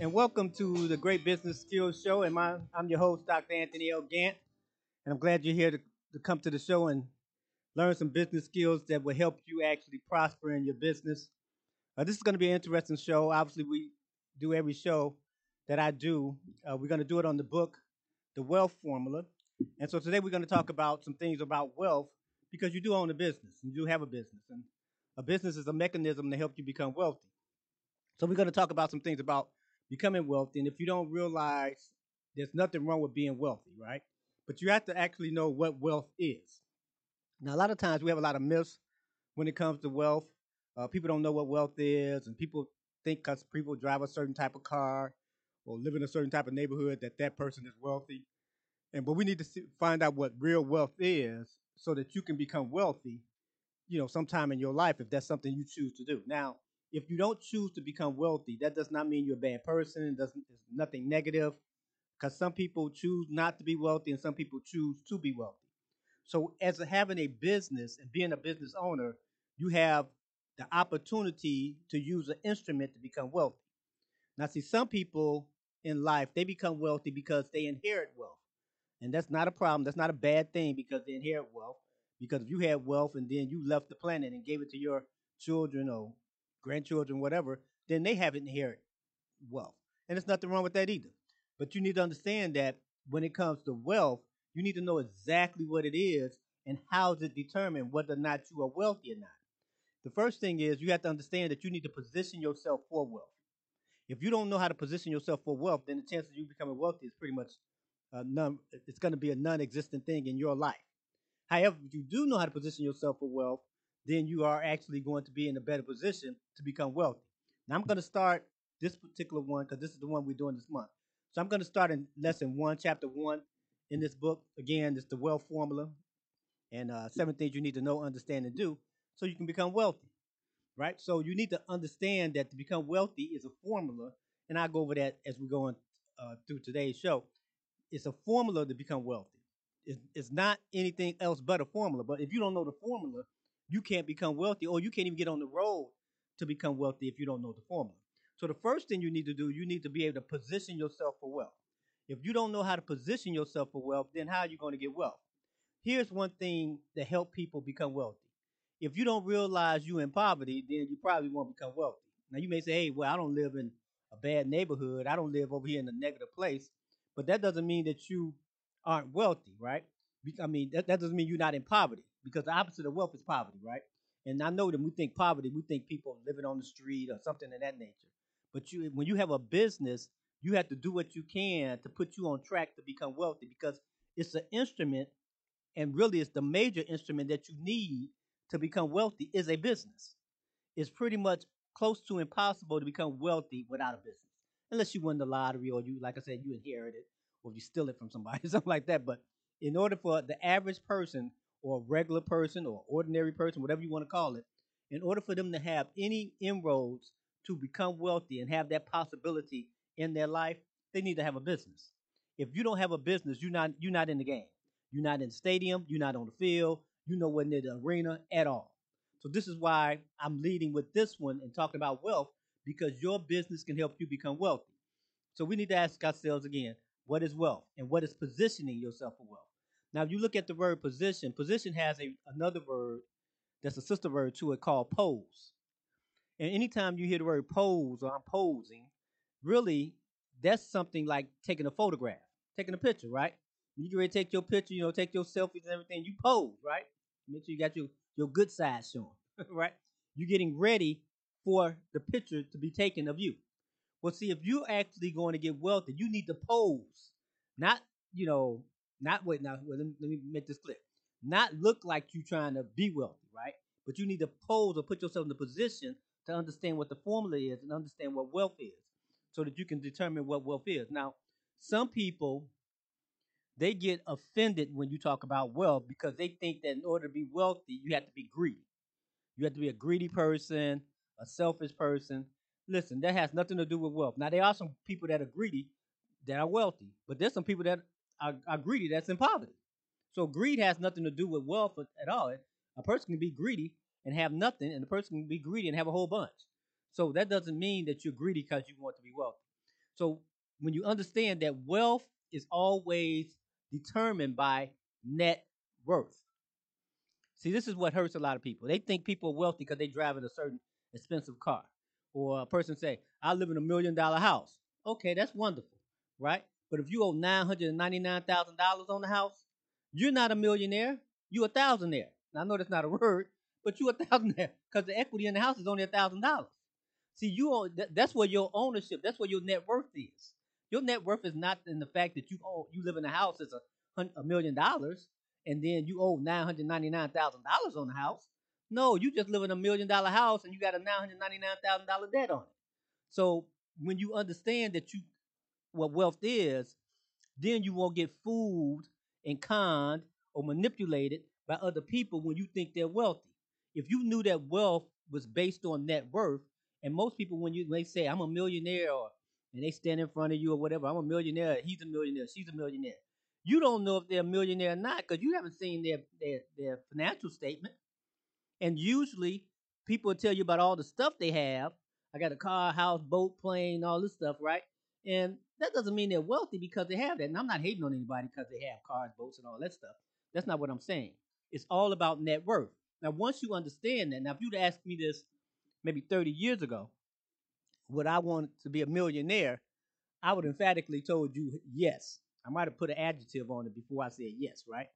and welcome to the Great Business Skills Show. And my, I'm your host, Dr. Anthony L. Gant, and I'm glad you're here to, to come to the show and learn some business skills that will help you actually prosper in your business. Uh, this is going to be an interesting show. Obviously, we do every show that I do. Uh, we're going to do it on the book, The Wealth Formula. And so today we're going to talk about some things about wealth because you do own a business, and you do have a business, and a business is a mechanism to help you become wealthy. So we're going to talk about some things about becoming wealthy. And if you don't realize there's nothing wrong with being wealthy, right? But you have to actually know what wealth is. Now, a lot of times we have a lot of myths when it comes to wealth. Uh, people don't know what wealth is, and people think because people drive a certain type of car or live in a certain type of neighborhood that that person is wealthy. And but we need to see, find out what real wealth is so that you can become wealthy, you know, sometime in your life if that's something you choose to do. Now, if you don't choose to become wealthy, that does not mean you're a bad person. It doesn't it's nothing negative. Because some people choose not to be wealthy and some people choose to be wealthy. So as a, having a business and being a business owner, you have the opportunity to use an instrument to become wealthy. Now, see, some people in life they become wealthy because they inherit wealth, and that's not a problem. That's not a bad thing because they inherit wealth. Because if you had wealth and then you left the planet and gave it to your children or grandchildren, whatever, then they have inherited wealth. And there's nothing wrong with that either. But you need to understand that when it comes to wealth, you need to know exactly what it is and how to determine whether or not you are wealthy or not. The first thing is you have to understand that you need to position yourself for wealth. If you don't know how to position yourself for wealth, then the chances of you becoming wealthy is pretty much uh, none. It's going to be a non-existent thing in your life. However, if you do know how to position yourself for wealth, then you are actually going to be in a better position to become wealthy. Now, I'm going to start this particular one because this is the one we're doing this month. So I'm going to start in lesson one, chapter one in this book. Again, it's the wealth formula and uh, seven things you need to know, understand, and do so you can become wealthy, right? So you need to understand that to become wealthy is a formula, and I'll go over that as we go on uh, through today's show. It's a formula to become wealthy. It's not anything else but a formula. But if you don't know the formula, you can't become wealthy, or you can't even get on the road to become wealthy if you don't know the formula. So the first thing you need to do, you need to be able to position yourself for wealth. If you don't know how to position yourself for wealth, then how are you going to get wealth? Here's one thing that help people become wealthy. If you don't realize you're in poverty, then you probably won't become wealthy. Now you may say, "Hey, well, I don't live in a bad neighborhood. I don't live over here in a negative place," but that doesn't mean that you aren't wealthy, right? I mean, that, that doesn't mean you're not in poverty because the opposite of wealth is poverty, right? And I know that we think poverty, we think people living on the street or something of that nature. But you, when you have a business, you have to do what you can to put you on track to become wealthy because it's an instrument, and really it's the major instrument that you need to become wealthy is a business. It's pretty much close to impossible to become wealthy without a business, unless you win the lottery or you, like I said, you inherit it or you steal it from somebody, something like that. But in order for the average person or a regular person or ordinary person, whatever you want to call it, in order for them to have any inroads to become wealthy and have that possibility in their life, they need to have a business. If you don't have a business, you're not you're not in the game. You're not in the stadium, you're not on the field, you're nowhere near the arena at all. So this is why I'm leading with this one and talking about wealth because your business can help you become wealthy. So we need to ask ourselves again, what is wealth and what is positioning yourself for wealth? Now, if you look at the word position, position has a, another word that's a sister word to it called pose. And anytime you hear the word pose or I'm posing, really, that's something like taking a photograph, taking a picture, right? When you get ready to take your picture, you know, take your selfies and everything, you pose, right? Make sure you got your, your good side showing, right? You're getting ready for the picture to be taken of you. Well, see, if you're actually going to get wealthy, you need to pose, not, you know, not wait now. Let me, let me make this clear. Not look like you're trying to be wealthy, right? But you need to pose or put yourself in the position to understand what the formula is and understand what wealth is, so that you can determine what wealth is. Now, some people they get offended when you talk about wealth because they think that in order to be wealthy, you have to be greedy. You have to be a greedy person, a selfish person. Listen, that has nothing to do with wealth. Now, there are some people that are greedy that are wealthy, but there's some people that are, are greedy that's in poverty. So greed has nothing to do with wealth at all. A person can be greedy and have nothing, and a person can be greedy and have a whole bunch. So that doesn't mean that you're greedy because you want to be wealthy. So when you understand that wealth is always determined by net worth. See, this is what hurts a lot of people. They think people are wealthy because they drive in a certain expensive car. Or a person say, I live in a million dollar house. Okay, that's wonderful, right? But if you owe nine hundred and ninety nine thousand dollars on the house, you're not a millionaire. You're a thousandaire. Now I know that's not a word, but you're a thousandaire because the equity in the house is only a thousand dollars. See, you own, that, that's where your ownership, that's where your net worth is. Your net worth is not in the fact that you own, you live in a house that's a, a million dollars, and then you owe nine hundred ninety nine thousand dollars on the house. No, you just live in a million dollar house and you got a nine hundred ninety nine thousand dollar debt on it. So when you understand that you what wealth is, then you won't get fooled and conned or manipulated by other people when you think they're wealthy. If you knew that wealth was based on net worth, and most people when you when they say I'm a millionaire or and they stand in front of you or whatever, I'm a millionaire, he's a millionaire, she's a millionaire. You don't know if they're a millionaire or not because you haven't seen their, their their financial statement. And usually people tell you about all the stuff they have. I got a car, house, boat, plane, all this stuff, right? And that doesn't mean they're wealthy because they have that. And I'm not hating on anybody because they have cars, boats, and all that stuff. That's not what I'm saying. It's all about net worth. Now, once you understand that, now if you'd asked me this maybe 30 years ago, would I want to be a millionaire? I would emphatically told you yes. I might have put an adjective on it before I said yes, right?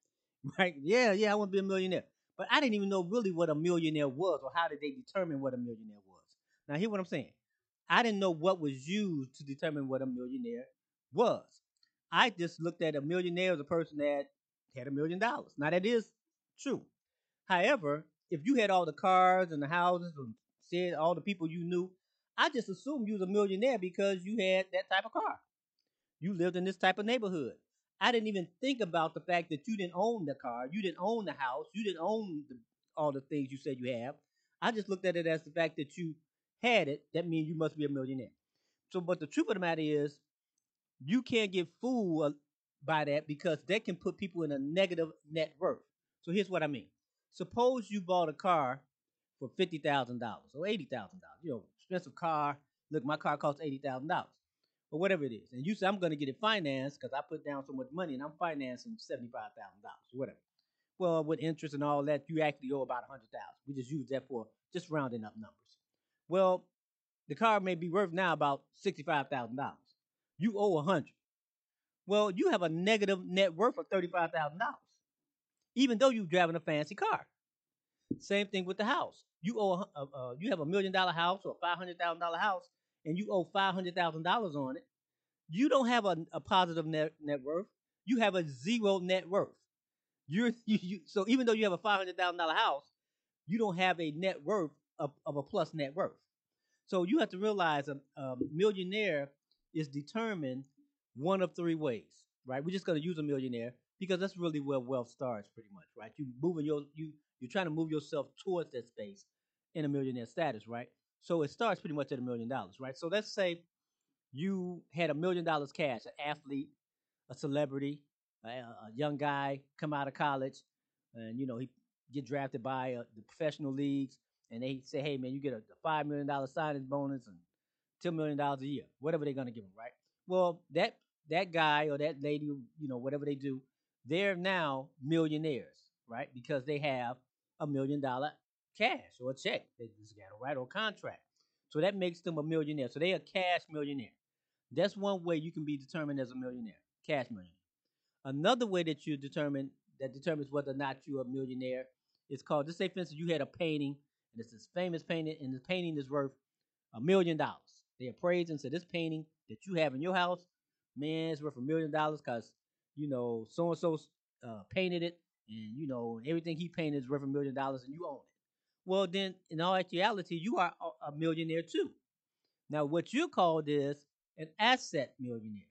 Right? Yeah, yeah, I want to be a millionaire. But I didn't even know really what a millionaire was or how did they determine what a millionaire was. Now, hear what I'm saying. I didn't know what was used to determine what a millionaire was. I just looked at a millionaire as a person that had a million dollars. Now, that is true. However, if you had all the cars and the houses and said all the people you knew, I just assumed you was a millionaire because you had that type of car. You lived in this type of neighborhood. I didn't even think about the fact that you didn't own the car, you didn't own the house, you didn't own the, all the things you said you have. I just looked at it as the fact that you had it. That means you must be a millionaire. So, but the truth of the matter is, you can't get fooled by that because that can put people in a negative net worth. So here's what I mean. Suppose you bought a car for fifty thousand dollars or eighty thousand dollars. You know, expensive car. Look, my car costs eighty thousand dollars or whatever it is. And you say I'm going to get it financed because I put down so much money and I'm financing seventy five thousand dollars or whatever. Well, with interest and all that, you actually owe about a hundred thousand. We just use that for just rounding up numbers. Well, the car may be worth now about sixty five thousand dollars. You owe a hundred. Well, you have a negative net worth of thirty five thousand dollars, even though you're driving a fancy car. Same thing with the house. You owe a, uh, you have a million dollar house or a five hundred thousand dollar house, and you owe five hundred thousand dollars on it. You don't have a, a positive net, net worth. You have a zero net worth. You're you, you so even though you have a five hundred thousand dollar house, you don't have a net worth of, of a plus net worth. So you have to realize a, a millionaire is determined one of three ways, right? We're just going to use a millionaire because that's really where wealth starts, pretty much, right? You moving your you you're trying to move yourself towards that space in a millionaire status, right? So it starts pretty much at a million dollars, right? So let's say you had a million dollars cash, an athlete, a celebrity, a, a young guy come out of college, and you know he get drafted by uh, the professional leagues, and they say, hey man, you get a, a five million dollar signing bonus and ten million dollars a year, whatever they're gonna give them, right? Well, that that guy or that lady, you know, whatever they do, they're now millionaires, right? Because they have a million dollar cash or a check they just got, a right, or contract. So that makes them a millionaire. So they are cash millionaire. That's one way you can be determined as a millionaire, cash millionaire. Another way that you determine that determines whether or not you're a millionaire is called. Just say, for instance, you had a painting, and it's this famous painting, and the painting is worth a million dollars. They appraised and said this painting that you have in your house, man, it's worth a million dollars because you know so and so painted it, and you know everything he painted is worth a million dollars, and you own it. Well, then, in all actuality, you are a millionaire too. Now, what you're called is an asset millionaire.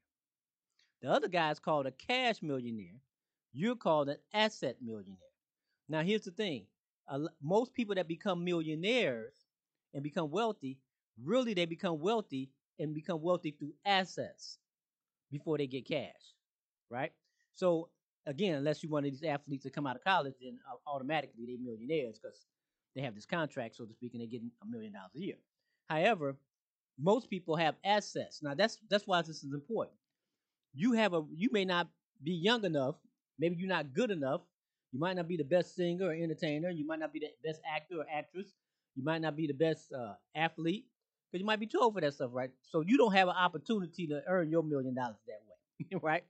The other guy is called a cash millionaire. You're called an asset millionaire. Now, here's the thing uh, most people that become millionaires and become wealthy, really, they become wealthy and become wealthy through assets before they get cash, right? So, again, unless you're one of these athletes that come out of college, then uh, automatically they're millionaires because they have this contract, so to speak, and they're getting a million dollars a year. However, most people have assets. Now that's that's why this is important. You have a you may not be young enough, maybe you're not good enough. You might not be the best singer or entertainer. You might not be the best actor or actress. You might not be the best uh, athlete because you might be too old for that stuff, right? So you don't have an opportunity to earn your million dollars that way, right?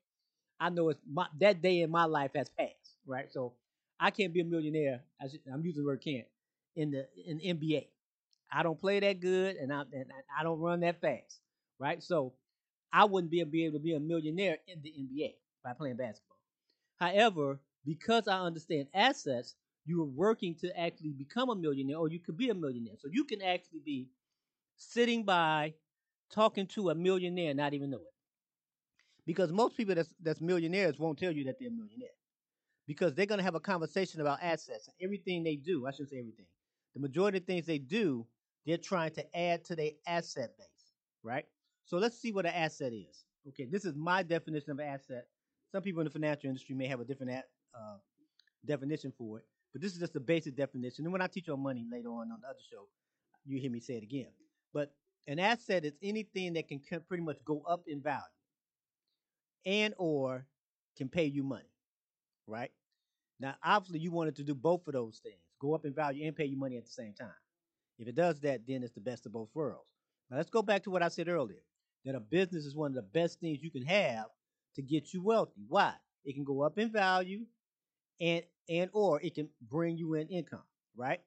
I know it's my, that day in my life has passed, right? So I can't be a millionaire. I'm using the word can't in the in NBA. I don't play that good, and I and I don't run that fast, right? So I wouldn't be able to be a millionaire in the NBA by playing basketball. However, because I understand assets, you are working to actually become a millionaire, or you could be a millionaire. So you can actually be sitting by, talking to a millionaire, and not even know it. Because most people that's that's millionaires won't tell you that they're a millionaire. Because they're gonna have a conversation about assets and everything they do. I shouldn't say everything. The majority of things they do they're trying to add to their asset base, right? So let's see what an asset is. Okay, this is my definition of asset. Some people in the financial industry may have a different uh, definition for it, but this is just the basic definition. And when I teach on money later on on the other show, you hear me say it again. But an asset is anything that can pretty much go up in value and or can pay you money, right? Now, obviously, you wanted to do both of those things, go up in value and pay you money at the same time. If it does that, then it's the best of both worlds. Now let's go back to what I said earlier that a business is one of the best things you can have to get you wealthy. Why? It can go up in value and and or it can bring you in income, right?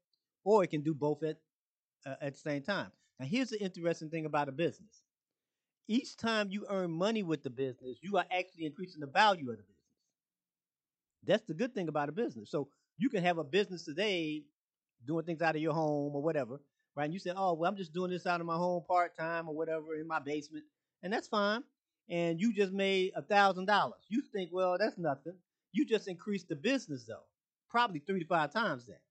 Or it can do both at uh, at the same time. Now here's the interesting thing about a business. Each time you earn money with the business, you are actually increasing the value of the business. That's the good thing about a business. So you can have a business today doing things out of your home or whatever, right? And you say, oh, well, I'm just doing this out of my home part time or whatever in my basement, and that's fine. And you just made a thousand dollars. You think, well, that's nothing. You just increased the business though, probably three to five times that.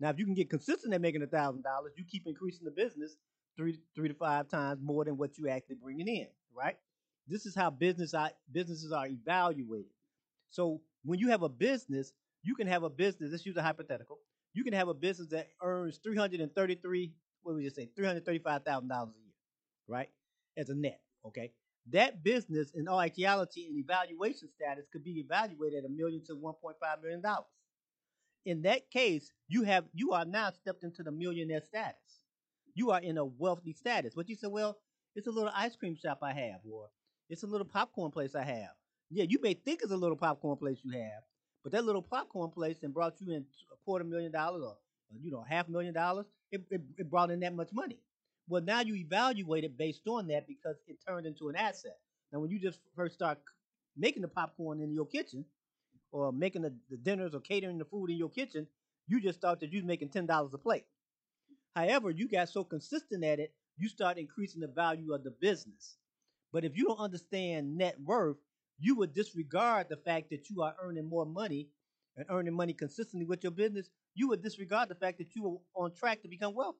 Now, if you can get consistent at making a thousand dollars, you keep increasing the business three three to five times more than what you actually bringing in, right? This is how business businesses are evaluated. So when you have a business, you can have a business. Let's use a hypothetical you can have a business that earns 333, what would you say, $335,000 a year, right? As a net, okay? That business, in all actuality and evaluation status, could be evaluated at a million to $1.5 million. In that case, you have you are now stepped into the millionaire status. You are in a wealthy status. But you say, well, it's a little ice cream shop I have, or it's a little popcorn place I have. Yeah, you may think it's a little popcorn place you have, but that little popcorn place and brought you in a quarter million dollars or, you know half million dollars. It, it, it brought in that much money. Well, now you evaluate it based on that because it turned into an asset. Now, when you just first start making the popcorn in your kitchen, or making the, the dinners or catering the food in your kitchen, you just thought that you was making ten dollars a plate. However, you got so consistent at it, you start increasing the value of the business. But if you don't understand net worth, you would disregard the fact that you are earning more money and earning money consistently with your business, you would disregard the fact that you are on track to become wealthy.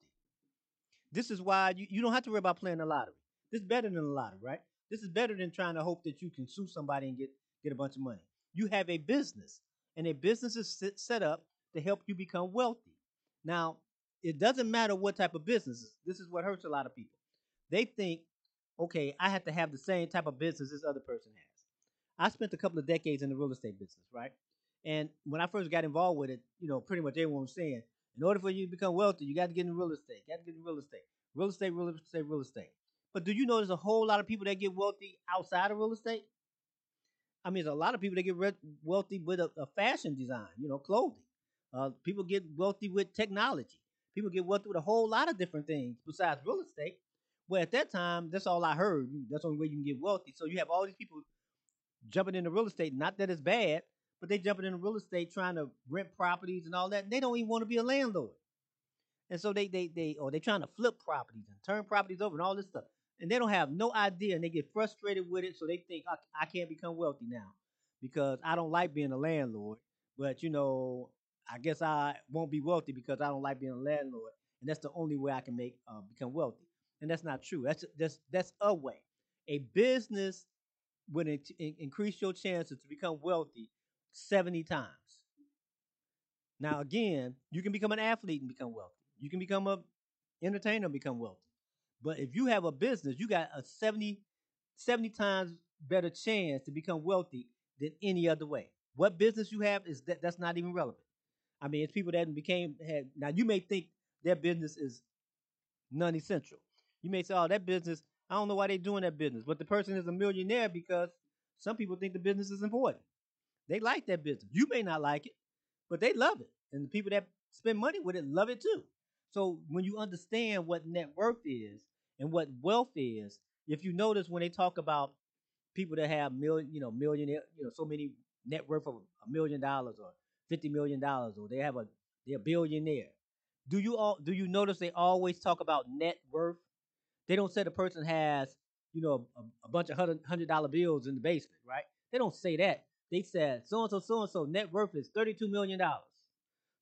This is why you, you don't have to worry about playing the lottery. This is better than the lottery, right? This is better than trying to hope that you can sue somebody and get, get a bunch of money. You have a business, and a business is set up to help you become wealthy. Now, it doesn't matter what type of business. This is what hurts a lot of people. They think, okay, I have to have the same type of business this other person has. I spent a couple of decades in the real estate business, right? And when I first got involved with it, you know, pretty much everyone was saying, in order for you to become wealthy, you got to get in real estate. You got to get in real estate. Real estate, real estate, real estate. But do you know there's a whole lot of people that get wealthy outside of real estate? I mean, there's a lot of people that get re- wealthy with a, a, fashion design, you know, clothing. Uh, people get wealthy with technology. People get wealthy with a whole lot of different things besides real estate. Well, at that time, that's all I heard. That's the only way you can get wealthy. So you have all these people jumping into real estate. Not that it's bad, but they jumping into real estate trying to rent properties and all that. And they don't even want to be a landlord. And so they they they or they trying to flip properties and turn properties over and all this stuff. And they don't have no idea and they get frustrated with it. So they think I, I can't become wealthy now because I don't like being a landlord. But you know, I guess I won't be wealthy because I don't like being a landlord. And that's the only way I can make uh, become wealthy. And that's not true. That's that's that's a way. A business would in- increase your chances to become wealthy 70 times. Now, again, you can become an athlete and become wealthy. You can become a entertainer and become wealthy. But if you have a business, you got a 70, 70 times better chance to become wealthy than any other way. What business you have is that that's not even relevant. I mean, it's people that became had now you may think their business is non-essential. You may say, "Oh, that business, I don't know why they're doing that business," but the person is a millionaire because some people think the business is important. They like that business. You may not like it, but they love it, and the people that spend money with it love it too. So when you understand what net worth is and what wealth is, if you notice when they talk about people that have million, you know, million, you know, so many net worth of a million dollars or fifty million dollars, or they have a they're a billionaire. Do you all do you notice they always talk about net worth? They don't say the person has, you know, a, a bunch of hundred hundred dollar bills in the basement, right? They don't say that. They said so and so so and so net worth is thirty two million dollars.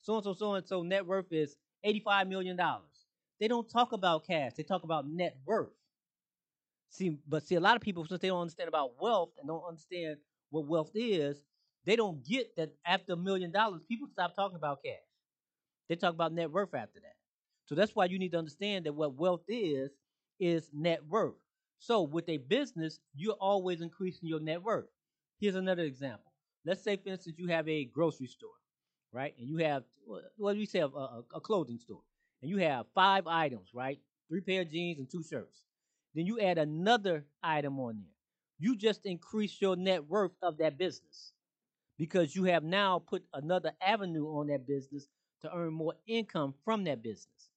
So and so so and so net worth is eighty five million dollars. They don't talk about cash. They talk about net worth. See, but see, a lot of people since they don't understand about wealth and don't understand what wealth is, they don't get that after a million dollars, people stop talking about cash. They talk about net worth after that. So that's why you need to understand that what wealth is is net worth. So with a business, you're always increasing your net worth. Here's another example. Let's say, for instance, you have a grocery store, right? And you have, do you say, a, a, a clothing store, and you have five items, right? Three pair of jeans and two shirts. Then you add another item on there. You just increase your net worth of that business because you have now put another avenue on that business to earn more income from that business.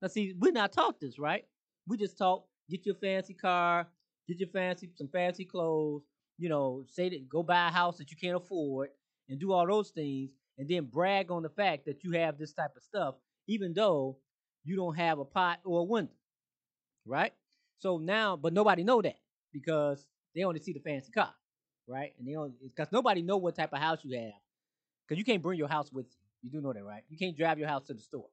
Now, see, we're not taught this, right? We just talk, get your fancy car, get your fancy some fancy clothes, you know, say that go buy a house that you can't afford and do all those things, and then brag on the fact that you have this type of stuff, even though you don't have a pot or a window, right? So now, but nobody know that because they only see the fancy car, right? And they only because nobody know what type of house you have because you can't bring your house with you. You do know that, right? You can't drive your house to the store.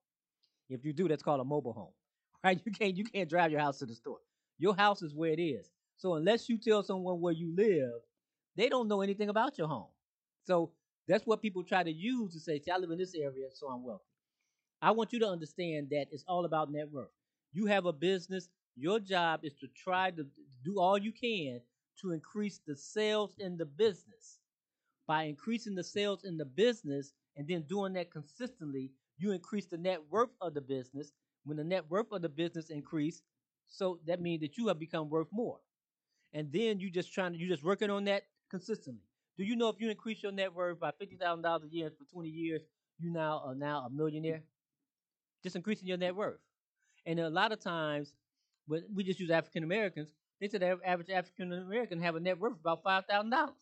If you do, that's called a mobile home, right? You can't you can't drive your house to the store. Your house is where it is. So unless you tell someone where you live, they don't know anything about your home. So that's what people try to use to say, "See, I live in this area, so I'm wealthy." I want you to understand that it's all about net worth. You have a business. Your job is to try to do all you can to increase the sales in the business. By increasing the sales in the business, and then doing that consistently, you increase the net worth of the business. When the net worth of the business increase, so that means that you have become worth more. And then you just trying to you just working on that consistently. Do you know if you increase your net worth by fifty thousand dollars a year for twenty years, you now are now a millionaire? Just increasing your net worth. And a lot of times, when we just use African Americans, they said the average African American have a net worth of about five thousand dollars.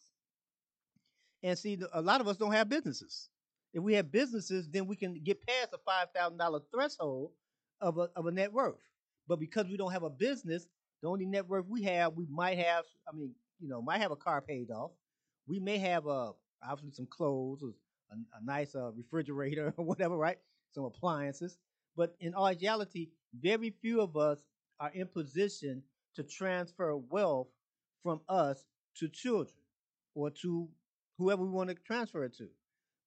And see, a lot of us don't have businesses. If we have businesses, then we can get past a five thousand dollar threshold of a of a net worth. But because we don't have a business, the only net worth we have, we might have. I mean, you know, might have a car paid off. We may have a uh, obviously some clothes, or a, a nice uh, refrigerator or whatever, right? Some appliances. But in all reality, very few of us are in position to transfer wealth from us to children or to whoever we want to transfer it to.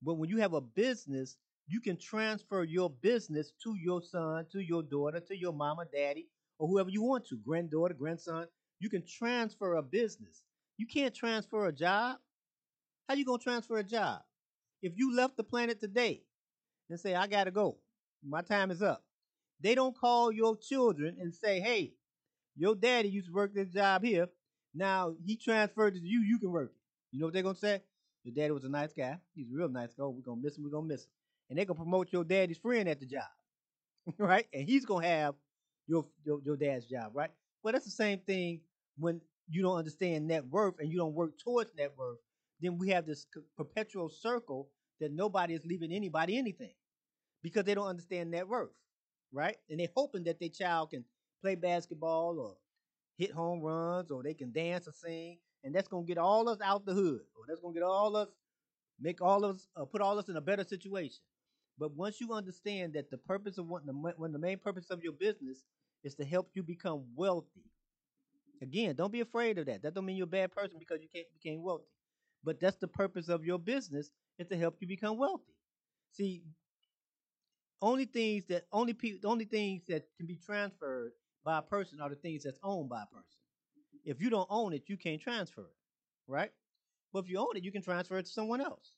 But when you have a business, you can transfer your business to your son, to your daughter, to your mama, daddy, or whoever you want to, granddaughter, grandson. You can transfer a business. You can't transfer a job. How you gonna transfer a job? If you left the planet today and say, I gotta go, my time is up. They don't call your children and say, Hey, your daddy used to work this job here. Now he transferred to you, you can work it. You know what they're gonna say? Your daddy was a nice guy. He's a real nice guy. We're gonna miss him. We're gonna miss him. And they're gonna promote your daddy's friend at the job, right? And he's gonna have your, your your dad's job, right? Well, that's the same thing when you don't understand net worth and you don't work towards net worth. Then we have this perpetual circle that nobody is leaving anybody anything because they don't understand net worth, right? And they're hoping that their child can play basketball or hit home runs or they can dance or sing and that's gonna get all us out the hood, or that's gonna get all us, make all us, uh, put all us in a better situation. But once you understand that the purpose of what the when the main purpose of your business is to help you become wealthy. Again, don't be afraid of that. That don't mean you're a bad person because you can't became wealthy. But that's the purpose of your business is to help you become wealthy. See, only things that only people, the only things that can be transferred by a person are the things that's owned by a person. If you don't own it, you can't transfer it, right? But if you own it, you can transfer it to someone else.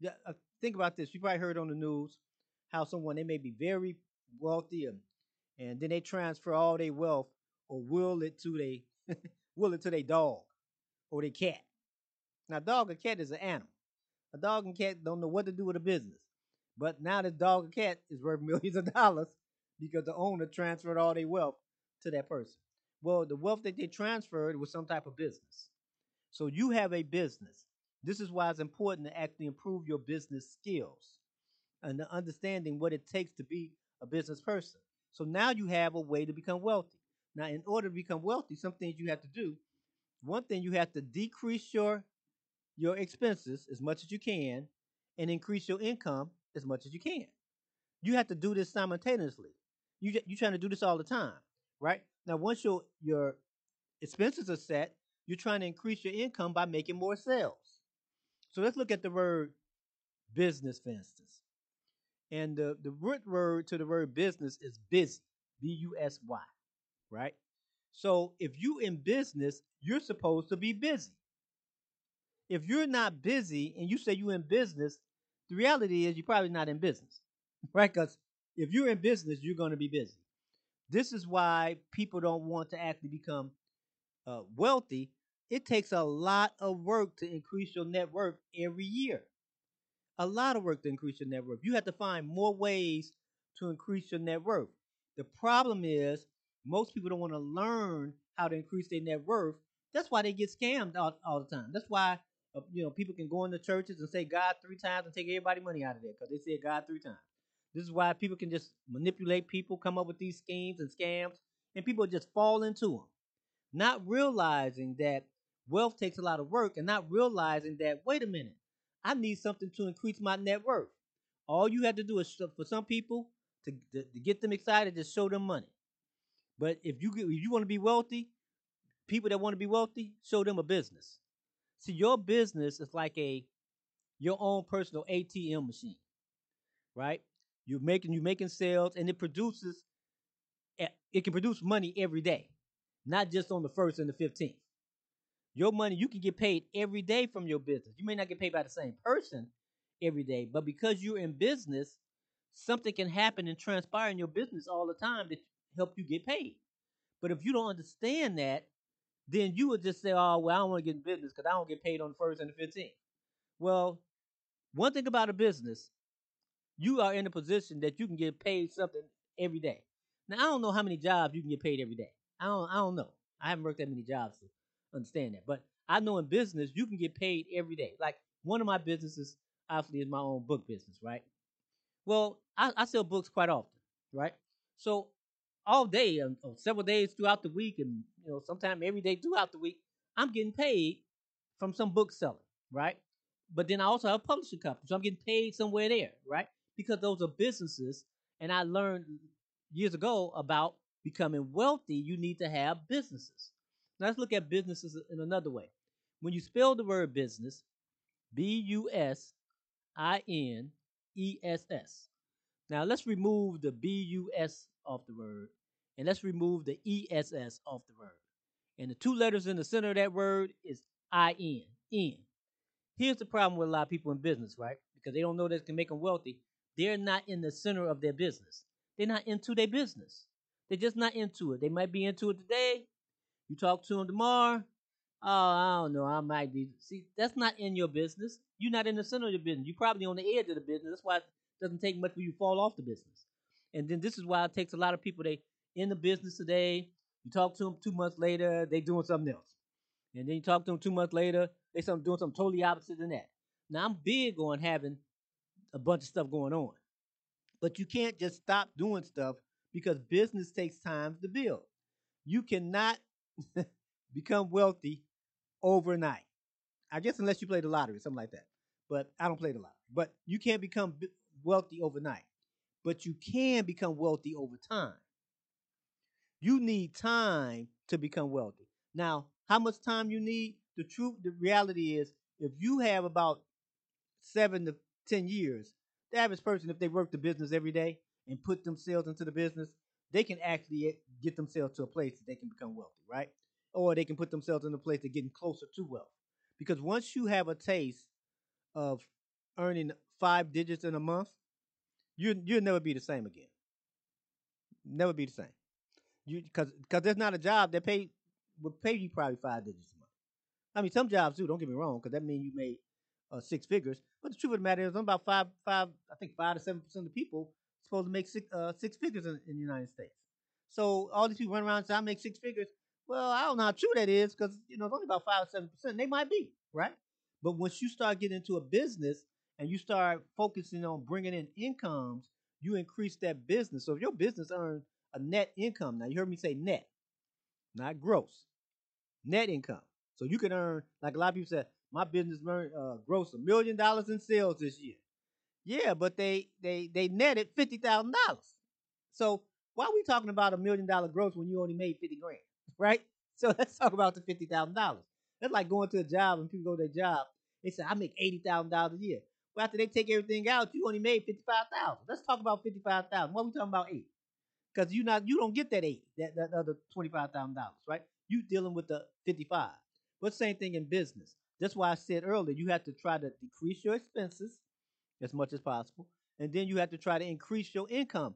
Yeah, uh, think about this. You probably heard on the news how someone they may be very wealthy and, and then they transfer all their wealth or will it to their will it to their dog or their cat. Now, dog or cat is an animal. A dog and cat don't know what to do with a business. But now the dog or cat is worth millions of dollars because the owner transferred all their wealth to that person. Well, the wealth that they transferred was some type of business. So you have a business. This is why it's important to actually improve your business skills and understanding what it takes to be a business person. So now you have a way to become wealthy. Now, in order to become wealthy, some things you have to do. One thing you have to decrease your your expenses as much as you can and increase your income as much as you can. You have to do this simultaneously. You you trying to do this all the time, right? Now, once your your expenses are set, you're trying to increase your income by making more sales. So let's look at the word business, for instance. And the, the root word to the word business is busy, B U S Y, right? So if you in business, you're supposed to be busy. If you're not busy and you say you're in business, the reality is you're probably not in business, right? Because if you're in business, you're going to be busy. This is why people don't want to actually become uh, wealthy. It takes a lot of work to increase your net worth every year. A lot of work to increase your net worth. You have to find more ways to increase your net worth. The problem is most people don't want to learn how to increase their net worth. That's why they get scammed all, all the time. That's why uh, you know people can go into churches and say God three times and take everybody money out of there because they said God three times. This is why people can just manipulate people, come up with these schemes and scams, and people just fall into them, not realizing that wealth takes a lot of work and not realizing that wait a minute, I need something to increase my net worth. All you have to do is for some people to, to, to get them excited, just show them money. But if you if you want to be wealthy, people that want to be wealthy, show them a business. See, your business is like a your own personal ATM machine, right? You're making you making sales, and it produces eh, it can produce money every day, not just on the first and the fifteenth. Your money you can get paid every day from your business. You may not get paid by the same person every day, but because you're in business, something can happen and transpire in your business all the time that help you get paid. But if you don't understand that, then you would just say, "Oh, well, I don't want to get in business because I don't get paid on the first and the fifteenth. Well, one thing about a business, you are in a position that you can get paid something every day. Now, I don't know how many jobs you can get paid every day. I don't. I don't know. I haven't worked that many jobs understand that. But I know in business you can get paid every day. Like one of my businesses, obviously, is my own book business, right? Well, I, I sell books quite often, right? So all day, um, several days throughout the week, and you know, sometimes every day throughout the week, I'm getting paid from some bookseller, right? But then I also have a publishing company, so I'm getting paid somewhere there, right? Because those are businesses, and I learned years ago about becoming wealthy. You need to have businesses. Now let's look at businesses in another way. When you spell the word business, B U S I N E S S. Now let's remove the B U S off the word and let's remove the ESS off the word. And the two letters in the center of that word is IN. In. Here's the problem with a lot of people in business, right? Because they don't know that can make them wealthy. They're not in the center of their business. They're not into their business. They're just not into it. They might be into it today. You talk to them tomorrow. Oh, I don't know. I might be. See, that's not in your business. You're not in the center of your business. You're probably on the edge of the business. That's why it doesn't take much for you to fall off the business. And then this is why it takes a lot of people. They in the business today. You talk to them two months later, they doing something else. And then you talk to them two months later, they some doing something totally opposite than that. Now I'm big on having a bunch of stuff going on. But you can't just stop doing stuff because business takes time to build. You cannot become wealthy overnight. I guess unless you play the lottery, something like that. But I don't play the lottery. But you can't become wealthy overnight. But you can become wealthy over time. You need time to become wealthy. Now, how much time you need? The truth, the reality is, if you have about seven to ten years, the average person, if they work the business every day and put themselves into the business, they can actually get themselves to a place that they can become wealthy, right? Or they can put themselves in a place of getting closer to wealth. Because once you have a taste of earning five digits in a month, you you'll never be the same again. Never be the same. You because because there's not a job that pay would pay you probably five digits a month. I mean, some jobs do. Don't get me wrong, because that means you made uh, six figures. But the truth of the matter is, I'm about five five. I think five to seven percent of the people supposed to make six uh, six figures in, in, the United States. So all these people run around and say I make six figures. Well, I don't know how true that is because you know it's only about five or seven percent. They might be right, but once you start getting into a business and you start focusing on bringing in incomes, you increase that business. So if your business earns a net income, now you heard me say net, not gross, net income. So you can earn like a lot of people said, my business earned uh, gross a million dollars in sales this year. Yeah, but they they they netted fifty thousand dollars. So why are we talking about a million dollar gross when you only made fifty grand, right? So let's talk about the fifty thousand dollars. That's like going to a job and people go to their job. They say I make eighty thousand dollars a year. Well, after they take everything out, you only made fifty five thousand. Let's talk about fifty five thousand. Why are we talking about eight? Because you not you don't get that eight, that, that other twenty five thousand dollars, right? You dealing with the fifty five. But same thing in business. That's why I said earlier you have to try to decrease your expenses as much as possible, and then you have to try to increase your income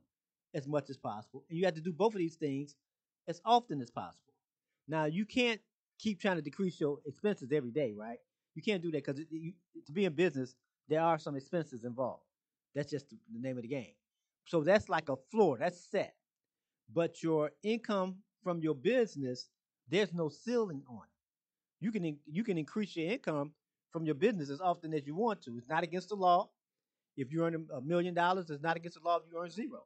as much as possible. And you have to do both of these things as often as possible. Now you can't keep trying to decrease your expenses every day, right? You can't do that because to be in business, there are some expenses involved. That's just the name of the game. So that's like a floor, that's set. But your income from your business, there's no ceiling on it. You can you can increase your income from your business as often as you want to. It's not against the law. If you earn a million dollars, it's not against the law if you earn zero,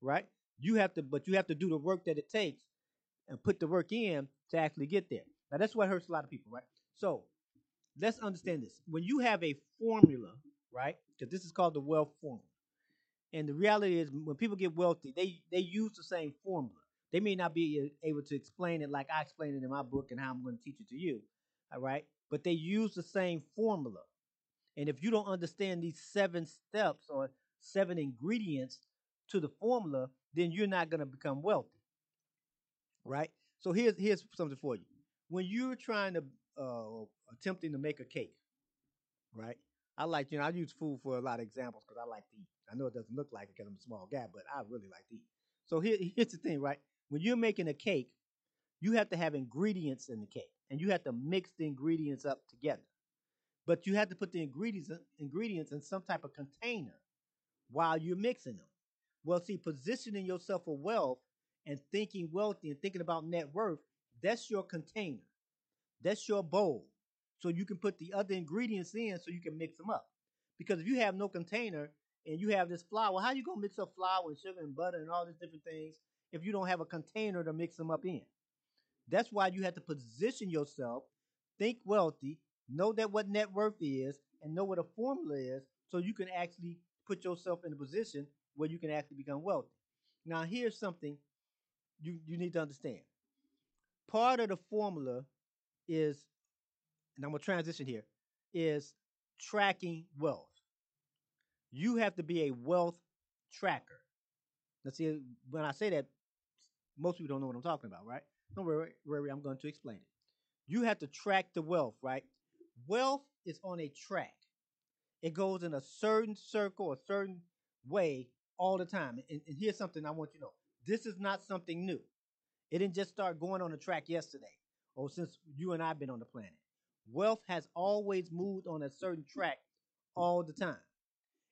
right? You have to, but you have to do the work that it takes and put the work in to actually get there. Now that's what hurts a lot of people, right? So let's understand this. When you have a formula, right? Because this is called the wealth formula. And the reality is, when people get wealthy, they they use the same formula. They may not be able to explain it like I explained it in my book and how I'm going to teach it to you, all right? But they use the same formula. And if you don't understand these seven steps or seven ingredients to the formula, then you're not going to become wealthy, right? So here's here's something for you. When you're trying to uh, attempting to make a cake, right? I like you know I use food for a lot of examples because I like to eat. I know it doesn't look like it because I'm a small guy, but I really like to eat. So here, here's the thing, right? When you're making a cake, you have to have ingredients in the cake, and you have to mix the ingredients up together. But you have to put the ingredients ingredients in some type of container while you're mixing them. Well, see, positioning yourself for wealth and thinking wealthy and thinking about net worth, that's your container. That's your bowl. So you can put the other ingredients in so you can mix them up. Because if you have no container and you have this flour, how you gonna mix up flour and sugar and butter and all these different things if you don't have a container to mix them up in? That's why you have to position yourself, think wealthy, know that what net worth is, and know what a formula is, so you can actually put yourself in a position where you can actually become wealthy. Now, here's something you, you need to understand. Part of the formula is, and I'm gonna transition here, is tracking wealth. You have to be a wealth tracker. Let's see, when I say that, most people don't know what I'm talking about, right? Don't worry, worry, I'm going to explain it. You have to track the wealth, right? Wealth is on a track. It goes in a certain circle, a certain way all the time. And, and here's something I want you to know. This is not something new. It didn't just start going on the track yesterday or since you and I have been on the planet. Wealth has always moved on a certain track all the time.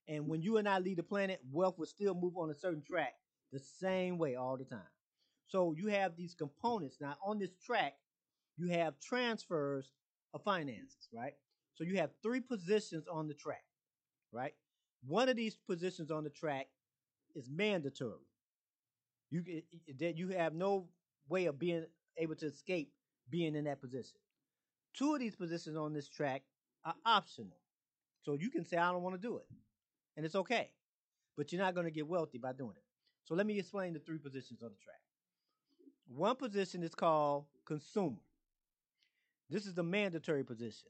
And when you and I leave the planet, wealth will still move on a certain track the same way all the time. So you have these components. Now, on this track, you have transfers of finances, right? So you have three positions on the track, right? One of these positions on the track is mandatory. You that you have no way of being able to escape being in that position. Two of these positions on this track are optional. So you can say I don't want to do it. And it's okay. But you're not going to get wealthy by doing it. So let me explain the three positions on the track. One position is called consumer. This is the mandatory position.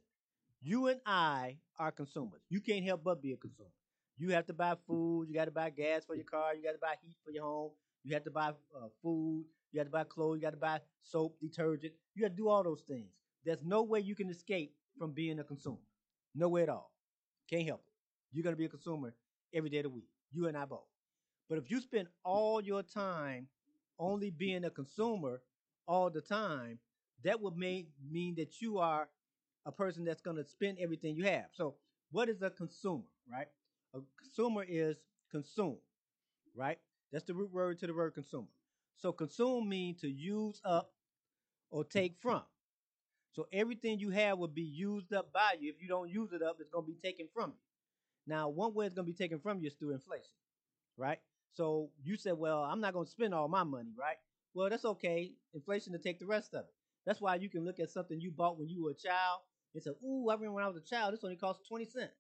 You and I are consumers. You can't help but be a consumer. You have to buy food. You got to buy gas for your car. You got to buy heat for your home. You have to buy uh, food. You have to buy clothes. You got to buy soap, detergent. You have to do all those things. There's no way you can escape from being a consumer. No way at all. Can't help it. You're going to be a consumer every day of the week. You and I both. But if you spend all your time only being a consumer all the time, that would make, mean that you are a person that's going to spend everything you have. So, what is a consumer, right? A consumer is consume, right? That's the root word to the word consumer. So, consume means to use up or take from. So, everything you have will be used up by you. If you don't use it up, it's going to be taken from you. Now, one way it's going to be taken from you is through inflation, right? So, you said, well, I'm not going to spend all my money, right? Well, that's okay. Inflation to take the rest of it. That's why you can look at something you bought when you were a child and say, ooh, I remember when I was a child, this only cost 20 cents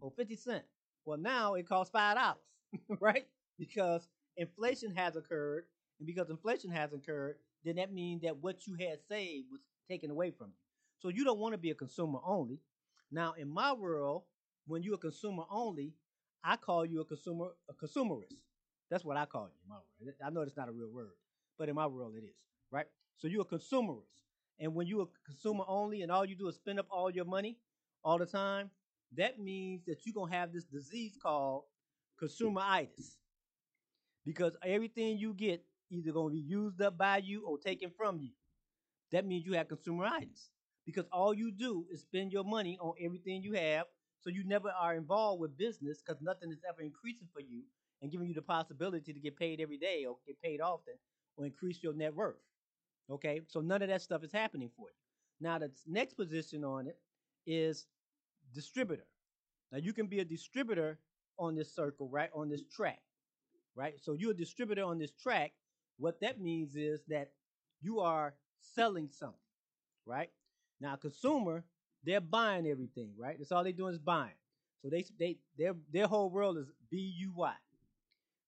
or 50 cents. Well, now it costs $5, right? Because inflation has occurred. And because inflation has occurred, then that means that what you had saved was taken away from you. So you don't want to be a consumer only. Now, in my world, when you're a consumer only, I call you a consumer a consumerist. That's what I call you in my world. I know it's not a real word, but in my world it is, right? So you're a consumerist. And when you're a consumer only and all you do is spend up all your money all the time, that means that you're gonna have this disease called consumeritis. Because everything you get either gonna be used up by you or taken from you. That means you have consumeritis. Because all you do is spend your money on everything you have, so you never are involved with business because nothing is ever increasing for you and giving you the possibility to get paid every day or get paid often or increase your net worth. Okay, so none of that stuff is happening for you. Now, the next position on it is distributor. Now, you can be a distributor on this circle, right? On this track, right? So you're a distributor on this track. What that means is that you are selling something, right? Now, consumer, they're buying everything, right? That's all they're doing is buying. So they they their their whole world is B U Y.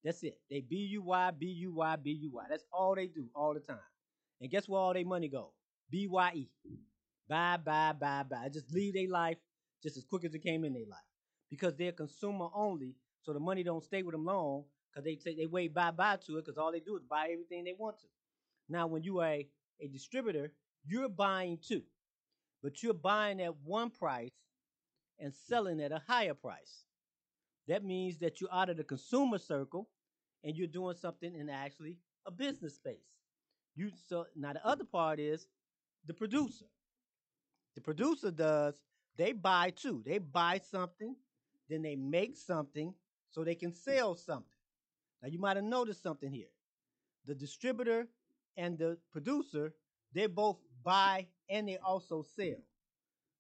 That's it. They B U Y B U Y B U Y. That's all they do all the time. And guess where all their money go? BYE. Bye, bye, bye, buy. Just leave their life just as quick as it came in their life. Because they're consumer only, so the money don't stay with them long because they say they wait bye bye to it because all they do is buy everything they want to. Now, when you are a, a distributor, you're buying too, but you're buying at one price and selling at a higher price. That means that you're out of the consumer circle and you're doing something in actually a business space. You so now the other part is the producer. The producer does they buy too. They buy something, then they make something so they can sell something. Now you might have noticed something here. The distributor and the producer, they both buy and they also sell.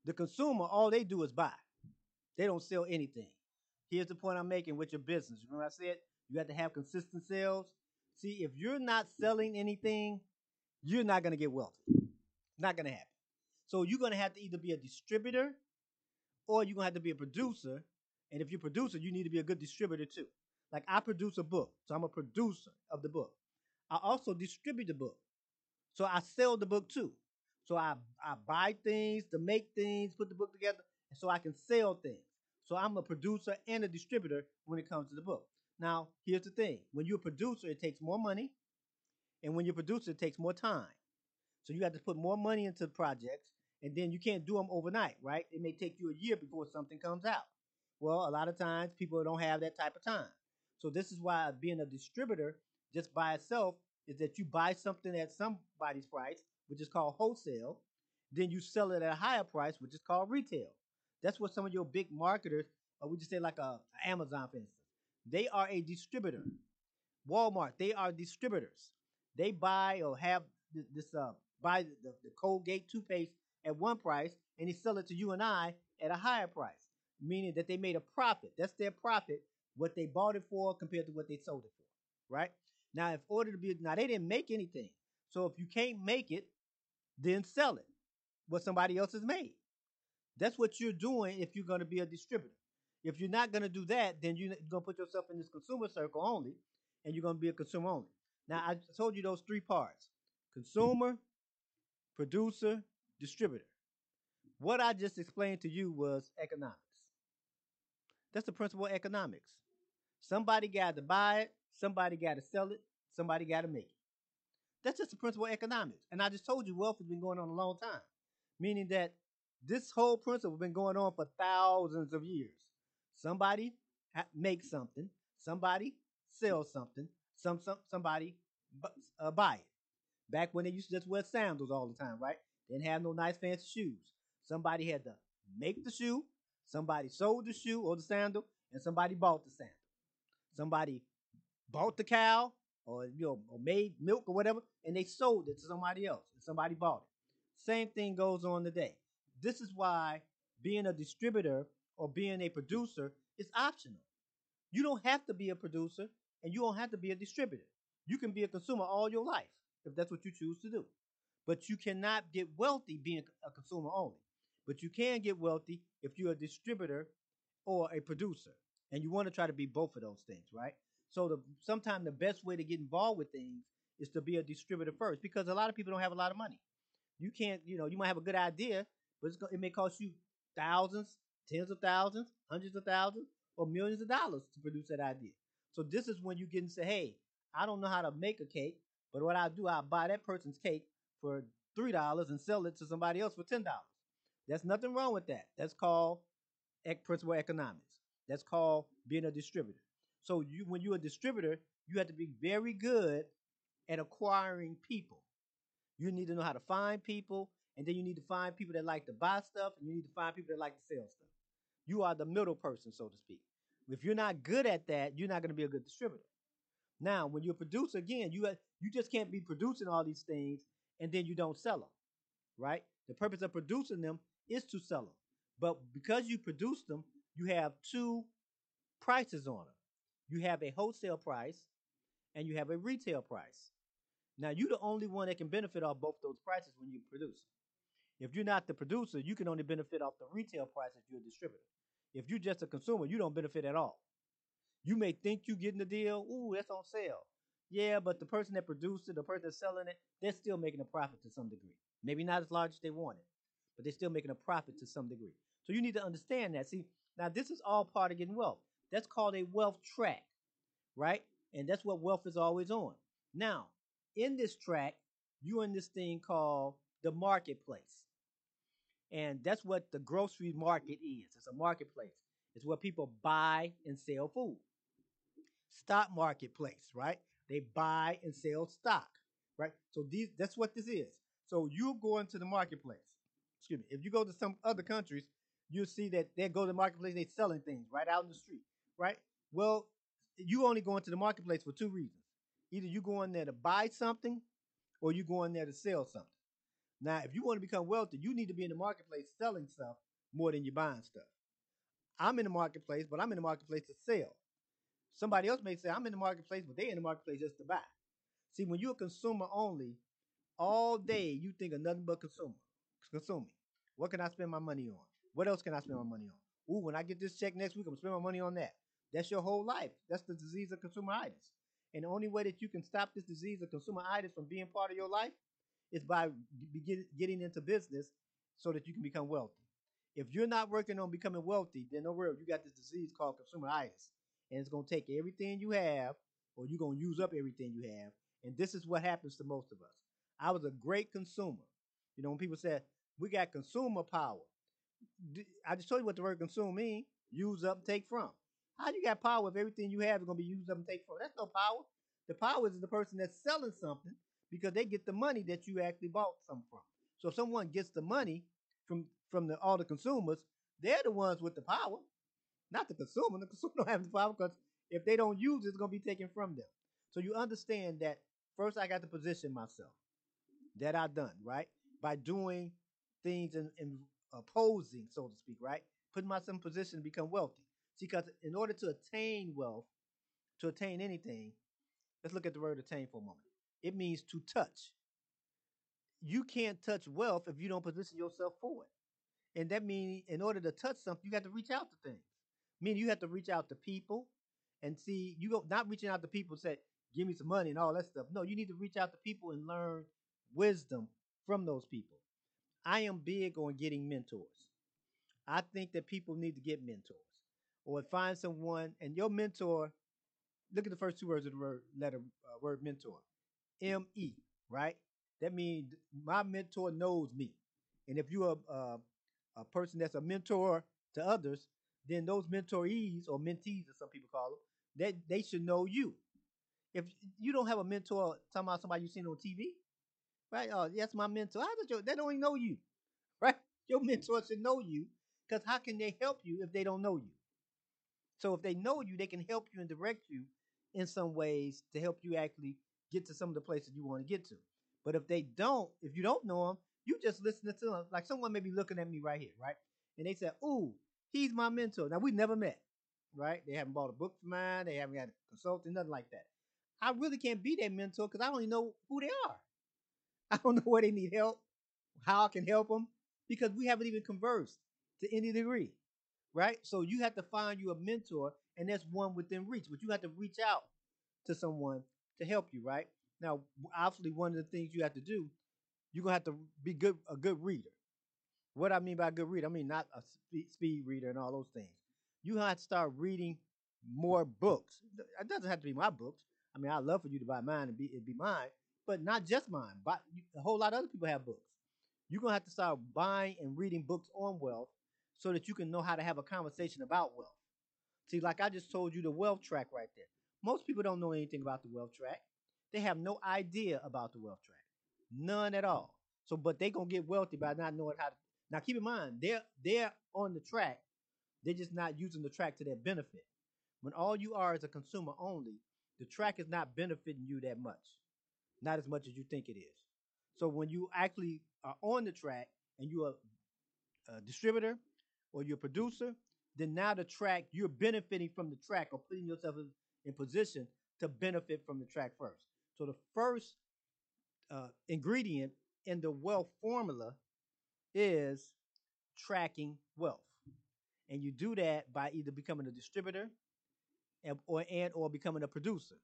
The consumer, all they do is buy. They don't sell anything. Here's the point I'm making with your business. Remember I said you have to have consistent sales. See, if you're not selling anything, you're not going to get wealthy. Not going to happen. So you're going to have to either be a distributor or you're going to have to be a producer. And if you're a producer, you need to be a good distributor too. Like I produce a book, so I'm a producer of the book. I also distribute the book. So I sell the book too. So I, I buy things to make things, put the book together, so I can sell things. So I'm a producer and a distributor when it comes to the book. Now, here's the thing when you're a producer, it takes more money. And when you're a producer, it takes more time. So you have to put more money into projects. And then you can't do them overnight, right? It may take you a year before something comes out. Well, a lot of times people don't have that type of time. So this is why being a distributor just by itself is that you buy something at somebody's price, which is called wholesale. Then you sell it at a higher price, which is called retail. That's what some of your big marketers, or we just say like a Amazon, for instance, they are a distributor. Walmart, they are distributors. They buy or have this uh, buy the, the Colgate toothpaste at one price and they sell it to you and I at a higher price, meaning that they made a profit. That's their profit, what they bought it for compared to what they sold it for, right? Now, if order to be now they didn't make anything, so if you can't make it, then sell it what somebody else has made. That's what you're doing if you're going to be a distributor. If you're not going to do that, then you're going to put yourself in this consumer circle only, and you're going to be a consumer only. Now, I told you those three parts consumer, producer, distributor. What I just explained to you was economics. That's the principle of economics. Somebody got to buy it, somebody got to sell it, somebody got to make it. That's just the principle of economics. And I just told you wealth has been going on a long time, meaning that this whole principle has been going on for thousands of years. Somebody makes something, somebody sells something, some, some somebody uh, buy it. Back when they used to just wear sandals all the time, right? Didn't have no nice fancy shoes. Somebody had to make the shoe, somebody sold the shoe or the sandal, and somebody bought the sandal. Somebody bought the cow or you know or made milk or whatever, and they sold it to somebody else, and somebody bought it. Same thing goes on today. This is why being a distributor or being a producer is optional. You don't have to be a producer and you don't have to be a distributor. You can be a consumer all your life if that's what you choose to do. But you cannot get wealthy being a consumer only. But you can get wealthy if you're a distributor or a producer. And you want to try to be both of those things, right? So the sometimes the best way to get involved with things is to be a distributor first because a lot of people don't have a lot of money. You can't, you know, you might have a good idea, but it may cost you thousands, tens of thousands, hundreds of thousands, or millions of dollars to produce that idea. So this is when you get and say, hey, I don't know how to make a cake, but what I'll do, I'll buy that person's cake for three dollars and sell it to somebody else for ten dollars. There's nothing wrong with that. That's called principal economics. That's called being a distributor. So you, when you're a distributor, you have to be very good at acquiring people. You need to know how to find people, and then you need to find people that like to buy stuff, and you need to find people that like to sell stuff. You are the middle person, so to speak. If you're not good at that, you're not going to be a good distributor. Now, when you're a producer, again, you you just can't be producing all these things and then you don't sell them, right? The purpose of producing them is to sell them. But because you produce them, you have two prices on them. You have a wholesale price and you have a retail price. Now, you're the only one that can benefit off both those prices when you produce. If you're not the producer, you can only benefit off the retail price if you're a distributor. If you're just a consumer, you don't benefit at all. You may think you're getting the deal. Ooh, that's on sale. Yeah, but the person that produced it, the person that's selling it, they're still making a profit to some degree. Maybe not as large as they wanted, but they're still making a profit to some degree. So you need to understand that. See, now this is all part of getting wealth. That's called a wealth track, right? And that's what wealth is always on. Now, in this track, you're in this thing called the marketplace. And that's what the grocery market is. It's a marketplace. It's where people buy and sell food. Stock marketplace, right? They buy and sell stock, right? So these that's what this is. So you go into the marketplace. Excuse me. If you go to some other countries, you'll see that they go to the marketplace, they're selling things right out in the street, right? Well, you only go into the marketplace for two reasons. Either you go in there to buy something or you go in there to sell something. Now, if you want to become wealthy, you need to be in the marketplace selling stuff more than you're buying stuff. I'm in the marketplace, but I'm in the marketplace to sell. Somebody else may say, I'm in the marketplace, but they're in the marketplace just to buy. See, when you're a consumer only, all day you think of nothing but consumer. Consuming. What can I spend my money on? What else can I spend my money on? Ooh, when I get this check next week, I'm spend my money on that. That's your whole life. That's the disease of consumeritis. And the only way that you can stop this disease of consumeritis from being part of your life is by getting into business so that you can become wealthy. If you're not working on becoming wealthy, then no worry, you got this disease called consumeritis and it's going to take everything you have, or you're going to use up everything you have. And this is what happens to most of us. I was a great consumer. You know, when people said, we got consumer power, I just told you what the word consume means use up, take from. How you got power if everything you have is going to be used up and take from? That's no power. The power is the person that's selling something because they get the money that you actually bought something from. So if someone gets the money from from the, all the consumers, they're the ones with the power. Not the consumer. The consumer don't have the power because if they don't use it, it's going to be taken from them. So you understand that first I got to position myself. That I done, right? By doing things and, opposing, so to speak, right? Putting myself in position to become wealthy. See, because in order to attain wealth, to attain anything, let's look at the word attain for a moment. It means to touch. You can't touch wealth if you don't position yourself for it. And that means in order to touch something, you got to reach out to things. Meaning you have to reach out to people and see you go not reaching out to people say, give me some money and all that stuff. No, you need to reach out to people and learn wisdom from those people. I am big on getting mentors. I think that people need to get mentors. or find someone and your mentor. Look at the first two words of the word letter uh, word mentor, M E, right? That means my mentor knows me, and if you're a, uh, a a person that's a mentor to others, then those mentorees or mentees, as some people call them, they they should know you. If you don't have a mentor, talking about somebody you've seen on TV, right? Oh, that's my mentor. How did you? They don't even know you, right? Your mentor should know you, because how can they help you if they don't know you? So if they know you, they can help you and direct you in some ways to help you actually get to some of the places you want to get to. But if they don't, if you don't know them, you just listening to them. Like someone may be looking at me right here, right? And they said, "Ooh, he's my mentor." Now we never met, right? They haven't bought a book for mine. They haven't got a consulting, nothing like that. I really can't be their mentor because I don't even know who they are. I don't know where they need help, how I can help them, because we haven't even conversed to any degree, right? So you have to find you a mentor, and that's one within reach. But you have to reach out to someone to help you, right? Now, obviously, one of the things you have to do, you're gonna have to be good a good reader. What I mean by good reader, I mean not a speed reader and all those things. You have to start reading more books. It doesn't have to be my books. I mean, I'd love for you to buy mine and be it be mine, but not just mine. But a whole lot of other people have books. You're gonna have to start buying and reading books on wealth so that you can know how to have a conversation about wealth. See, like I just told you, the wealth track right there. Most people don't know anything about the wealth track. They have no idea about the wealth track, none at all. So, but they gonna get wealthy by not knowing how to. Now, keep in mind, they're they're on the track. They're just not using the track to their benefit. When all you are is a consumer only, the track is not benefiting you that much, not as much as you think it is. So when you actually are on the track and you're a, a distributor or you're a producer, then now the track you're benefiting from the track or putting yourself in position to benefit from the track first. So the first uh, ingredient in the wealth formula is tracking wealth, and you do that by either becoming a distributor and or and or becoming a producer.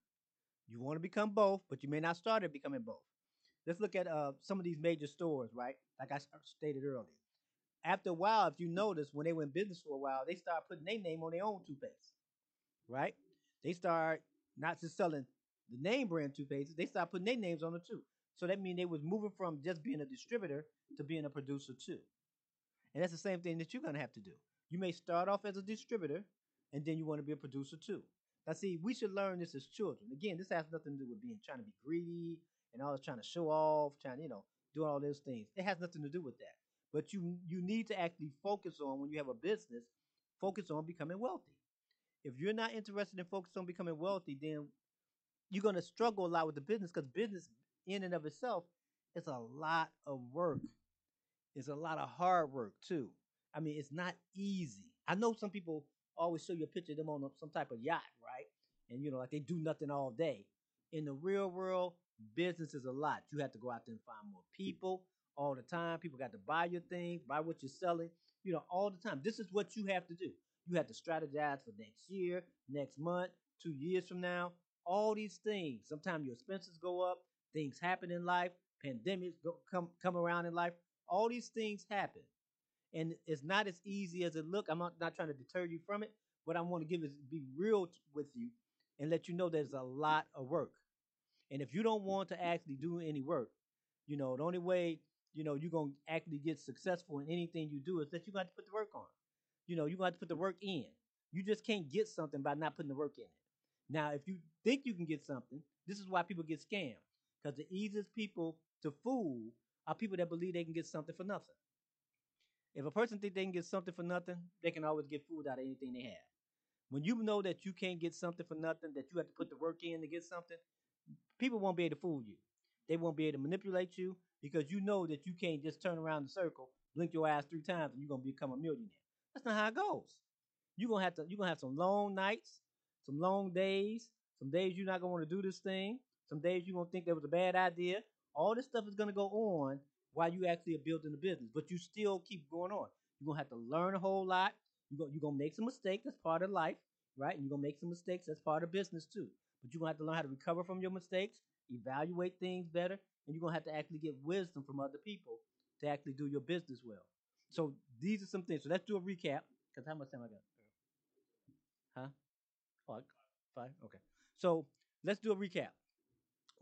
You want to become both, but you may not start at becoming both. Let's look at uh, some of these major stores, right? Like I stated earlier. After a while, if you notice, when they in business for a while, they start putting their name on their own toothpaste, right? They start not just selling the name brand toothpaste, they start putting their names on it too. So that means they was moving from just being a distributor to being a producer too. And that's the same thing that you're gonna have to do. You may start off as a distributor, and then you want to be a producer too. Now, see, we should learn this as children. Again, this has nothing to do with being trying to be greedy and always trying to show off, trying to, you know, doing all those things. It has nothing to do with that. But you you need to actually focus on when you have a business, focus on becoming wealthy. If you're not interested in focusing on becoming wealthy, then you're gonna struggle a lot with the business because business in and of itself is a lot of work. It's a lot of hard work too. I mean, it's not easy. I know some people always show you a picture of them on some type of yacht, right? And you know, like they do nothing all day. In the real world, business is a lot. You have to go out there and find more people all the time. People got to buy your things, buy what you're selling, you know, all the time. This is what you have to do. You have to strategize for next year, next month, two years from now. All these things. Sometimes your expenses go up, things happen in life, pandemics go, come come around in life. All these things happen. And it's not as easy as it look. I'm not, not trying to deter you from it. but I want to give is be real t- with you and let you know there's a lot of work. And if you don't want to actually do any work, you know, the only way, you know, you're to actually get successful in anything you do is that you got to put the work on. You know, you got to have to put the work in. You just can't get something by not putting the work in it. Now, if you think you can get something, this is why people get scammed. Because the easiest people to fool are people that believe they can get something for nothing. If a person think they can get something for nothing, they can always get fooled out of anything they have. When you know that you can't get something for nothing, that you have to put the work in to get something, people won't be able to fool you. They won't be able to manipulate you because you know that you can't just turn around the circle, blink your ass three times, and you're gonna become a millionaire. That's not how it goes. You're gonna have to you're gonna have some long nights, some long days, some days you're not gonna want to do this thing, some days you're gonna think that was a bad idea. All this stuff is gonna go on while you actually are building the business, but you still keep going on. You're gonna have to learn a whole lot. You're gonna, you're gonna make some mistakes. That's part of life, right? And you're gonna make some mistakes. That's part of business too. But you're gonna have to learn how to recover from your mistakes, evaluate things better, and you're gonna have to actually get wisdom from other people to actually do your business well. So these are some things. So let's do a recap. Because how much time I got? Huh? I- five. Okay. So let's do a recap.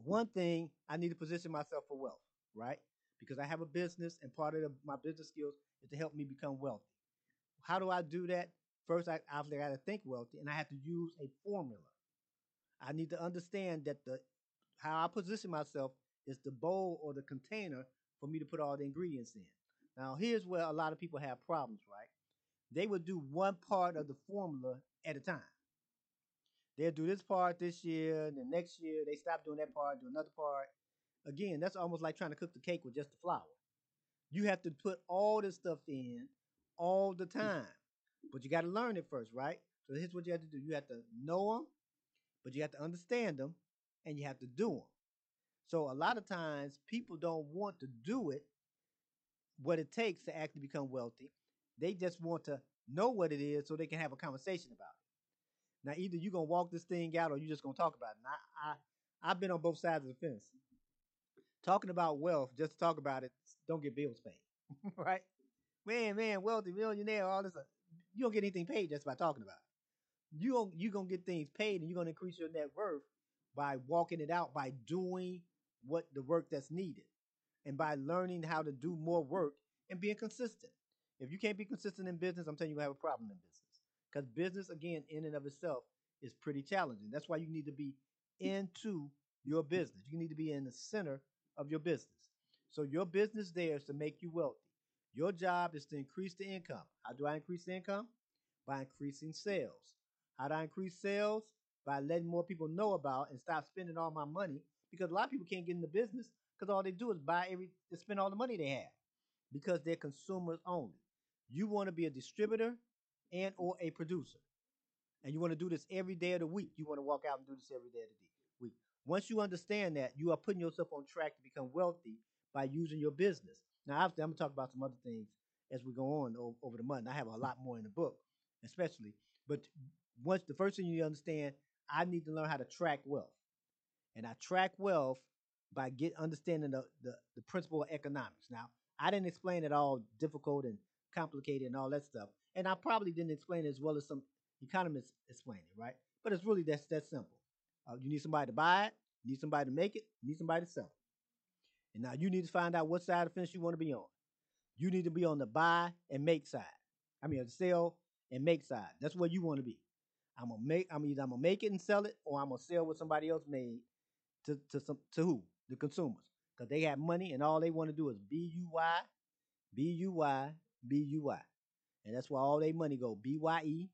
One thing I need to position myself for wealth, right? Because I have a business, and part of the, my business skills is to help me become wealthy. How do I do that? First, I obviously got to think wealthy, and I have to use a formula. I need to understand that the how I position myself is the bowl or the container for me to put all the ingredients in. Now, here's where a lot of people have problems, right? They would do one part of the formula at a time. They'll do this part this year, and the next year they stop doing that part, do another part. Again, that's almost like trying to cook the cake with just the flour. You have to put all this stuff in all the hmm. time, but you got to learn it first, right? So here's what you have to do: you have to know them, but you have to understand them, and you have to do them. So a lot of times people don't want to do it, what it takes to actually become wealthy. They just want to know what it is so they can have a conversation about it. Now, either you're gonna walk this thing out or you're just gonna talk about it. And I, I I've been on both sides of the fence. Talking about wealth, just to talk about it, don't get bills paid. right? Man, man, wealthy, millionaire, all this. uh, You don't get anything paid just by talking about it. You gon- you gonna get things paid and you're gonna increase your net worth by walking it out, by doing what the work that's needed, and by learning how to do more work and being consistent. If you can't be consistent in business, I'm telling you, you have a problem in business. Because business, again, in and of itself, is pretty challenging. That's why you need to be into your business. You need to be in the center of your business. So your business there is to make you wealthy. Your job is to increase the income. How do I increase the income? By increasing sales. How do I increase sales? By letting more people know about and stop spending all my money. Because a lot of people can't get in the business because all they do is buy every, they spend all the money they have because they're consumers only. You want to be a distributor and or a producer. And you want to do this every day of the week. You want to walk out and do this every day of the week. Once you understand that, you are putting yourself on track to become wealthy by using your business. Now, I'm going to talk about some other things as we go on over, the month. I have a lot more in the book, especially. But once the first thing you understand, I need to learn how to track wealth. And I track wealth by get understanding the, the, the principle of economics. Now, I didn't explain it all difficult and complicated and all that stuff. And I probably didn't explain it as well as some economists explain it, right? But it's really that's that simple. Uh, you need somebody to buy it, you need somebody to make it, you need somebody to sell it. And now you need to find out what side of the fence you want to be on. You need to be on the buy and make side. I mean, the sell and make side. That's where you want to be. I'm gonna make. I'm either I'm gonna make it and sell it, or I'm gonna sell what somebody else made to to some to who the consumers, because they have money and all they want to do is B U Y, B U Y, B U Y, and that's why all their money go B Y E,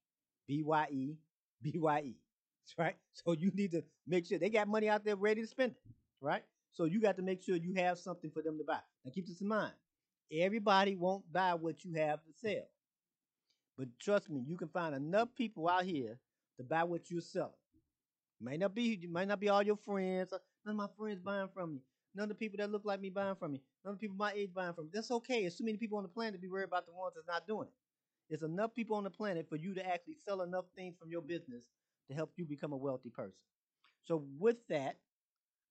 B Y E, B Y E. Right. So you need to make sure they got money out there ready to spend it. Right. So you got to make sure you have something for them to buy. Now keep this in mind. Everybody won't buy what you have to sell. But trust me, you can find enough people out here to buy what you're selling. Might not be might not be all your friends. None of my friends buying from me. None of the people that look like me buying from me. None of the people my age buying from me. That's okay. There's too many people on the planet to be worried about the ones that's not doing it. There's enough people on the planet for you to actually sell enough things from your business to help you become a wealthy person. So with that,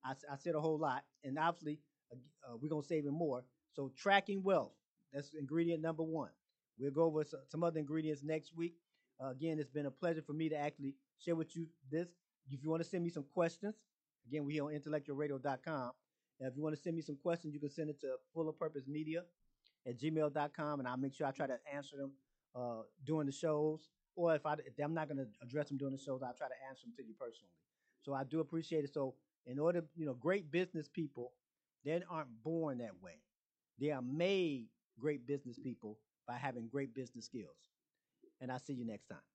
I said a whole lot, and obviously uh, we're gonna say even more. So tracking wealth, that's ingredient number one. We'll go over some, some other ingredients next week. Uh, again, it's been a pleasure for me to actually share with you this. If you want to send me some questions, again, we're here on intellectualradio.com. And if you want to send me some questions, you can send it to fullerpurposemedia at gmail.com, and I'll make sure I try to answer them uh, during the shows. Or if, I, if I'm not going to address them during the shows, I'll try to answer them to you personally. So I do appreciate it. So in order, you know, great business people, they aren't born that way. They are made great business people by having great business skills. And I'll see you next time.